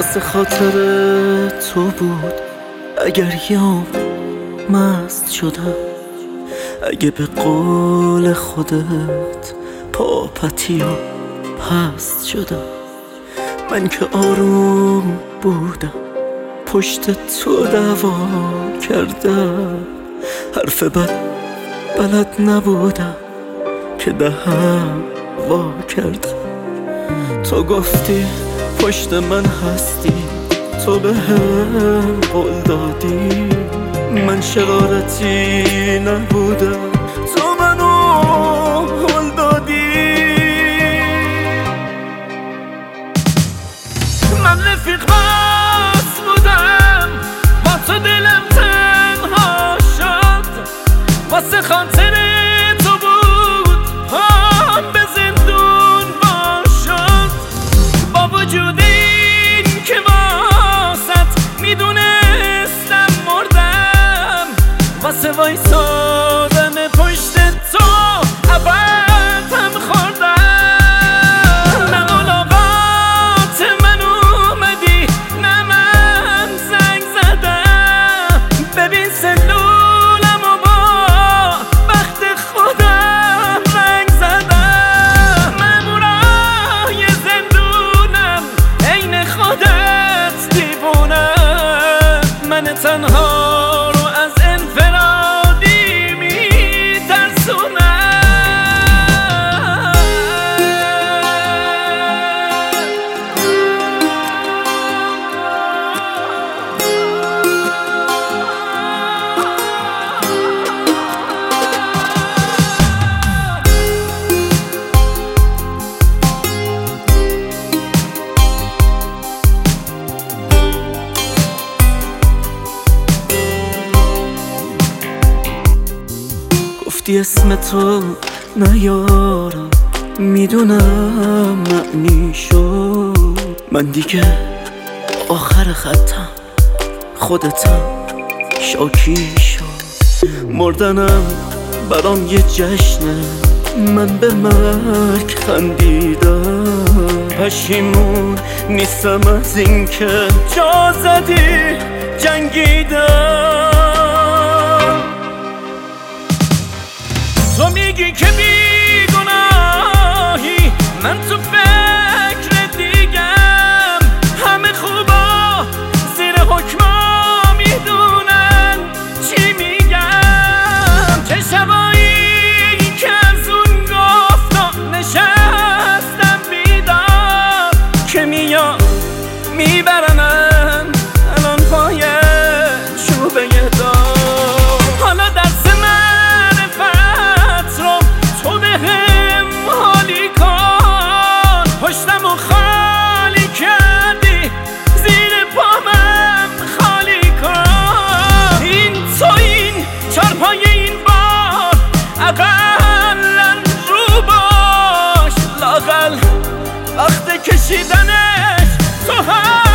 واسه خاطر تو بود. اگر یام مست شدم اگه به قول خودت پاپتی و پست شدم. من که آروم بودم پشت تو دعوا کردم. حرف بد بلد نبودم که دهم وا کردم. تو گفتی پشت من هستی. تو به هم قول دادی. من شرارتی نبودم. واسه وایسادن گفتی اسم تو نیارم. می‌دونم معنی شد من دیگه آخر خطم خودتم شاکی شد مردنم برام یه جشنه. من به مرگ خندیدم. پشیمون نیستم از اینکه جا زدی جنگیدم. میگی که بیگناهی من تو فکر وقت کشیدنش. تو هم.